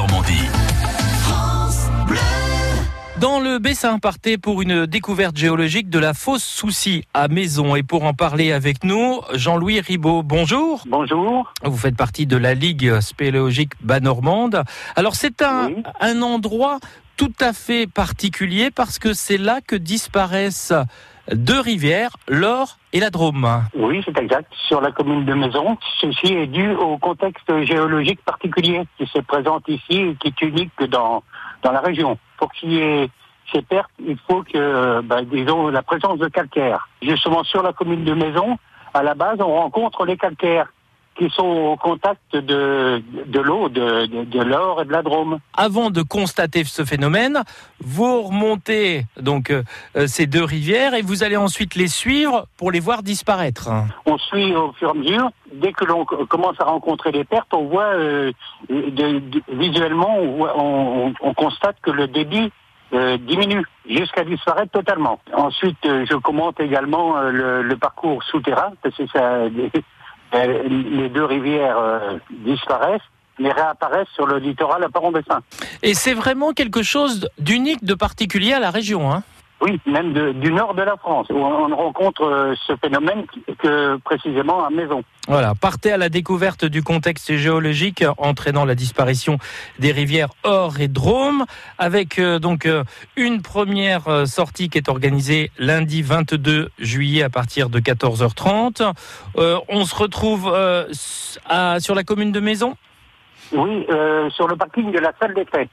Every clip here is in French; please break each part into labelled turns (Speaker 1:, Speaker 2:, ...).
Speaker 1: Normandie.
Speaker 2: Dans le Bessin, partez pour une découverte géologique de la fosse Soucy à Maison. Et pour en parler avec nous, Jean-Louis Ribaud, bonjour.
Speaker 3: Bonjour.
Speaker 2: Vous faites partie de la Ligue spéléologique bas-normande. Alors c'est un,
Speaker 3: Oui.
Speaker 2: un endroit tout à fait particulier parce que c'est là que disparaissent deux rivières, l'Or et la Drôme.
Speaker 3: Oui, c'est exact. Sur la commune de Maison, ceci est dû au contexte géologique particulier qui se présente ici et qui est unique dans, dans la région. Pour qu'il y ait ces pertes, il faut que, ben, disons, la présence de calcaire. Justement, sur la commune de Maison, à la base, on rencontre les calcaires qui sont au contact de, de l'eau, de, de, de l'or et de la Drôme.
Speaker 2: Avant de constater ce phénomène, vous remontez donc euh, euh, ces deux rivières et vous allez ensuite les suivre pour les voir disparaître.
Speaker 3: on suit au fur et à mesure. Dès que l'on commence à rencontrer des pertes, on voit euh, de- visuellement, on, voit- on- on- on constate que le débit euh, diminue jusqu'à disparaître totalement. Ensuite, je commente également le, le parcours souterrain, parce que ça, les deux rivières euh, disparaissent, mais réapparaissent sur le littoral à Paron-Bessin.
Speaker 2: Et c'est vraiment quelque chose d'unique, de particulier à la région. Hein
Speaker 3: Oui, même de- du nord de la France, où on ne rencontre euh, ce phénomène que précisément à Maison.
Speaker 2: voilà, partez à la découverte du contexte géologique entraînant la disparition des rivières Or et Drôme, avec euh, donc euh, une première euh, sortie qui est organisée lundi 22 juillet à partir de 14h30. Euh, on se retrouve euh, à- sur la commune de Maison?
Speaker 3: Oui, euh, sur le parking de la salle des fêtes.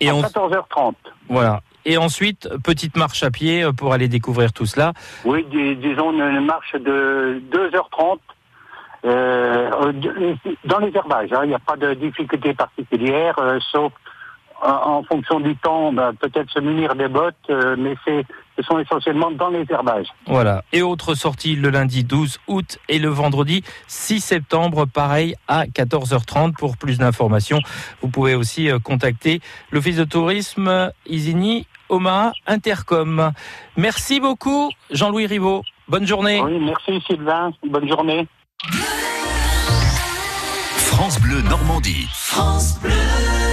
Speaker 2: et
Speaker 3: à
Speaker 2: on,
Speaker 3: 14h30.
Speaker 2: voilà. Et ensuite, petite marche à pied euh, pour aller découvrir tout cela.
Speaker 3: Oui, dis- disons une marche de 2h30 euh, de- dans les herbages. hein. Il n'y a pas de difficulté particulière, euh, sauf en, en fonction du temps, ben, peut-être se munir des bottes, euh, mais c'est, ce sont essentiellement dans les herbages.
Speaker 2: Voilà. Et autre sortie le lundi 12 août et le vendredi 6 septembre, pareil à 14h30. Pour plus d'informations, vous pouvez aussi euh, contacter l'Office de tourisme Isigny Oma Intercom. Merci beaucoup, Jean-Louis Rivaud. Bonne journée.
Speaker 3: Oui, merci Sylvain. Bonne journée.
Speaker 1: France Bleu Normandie.
Speaker 4: France Bleu.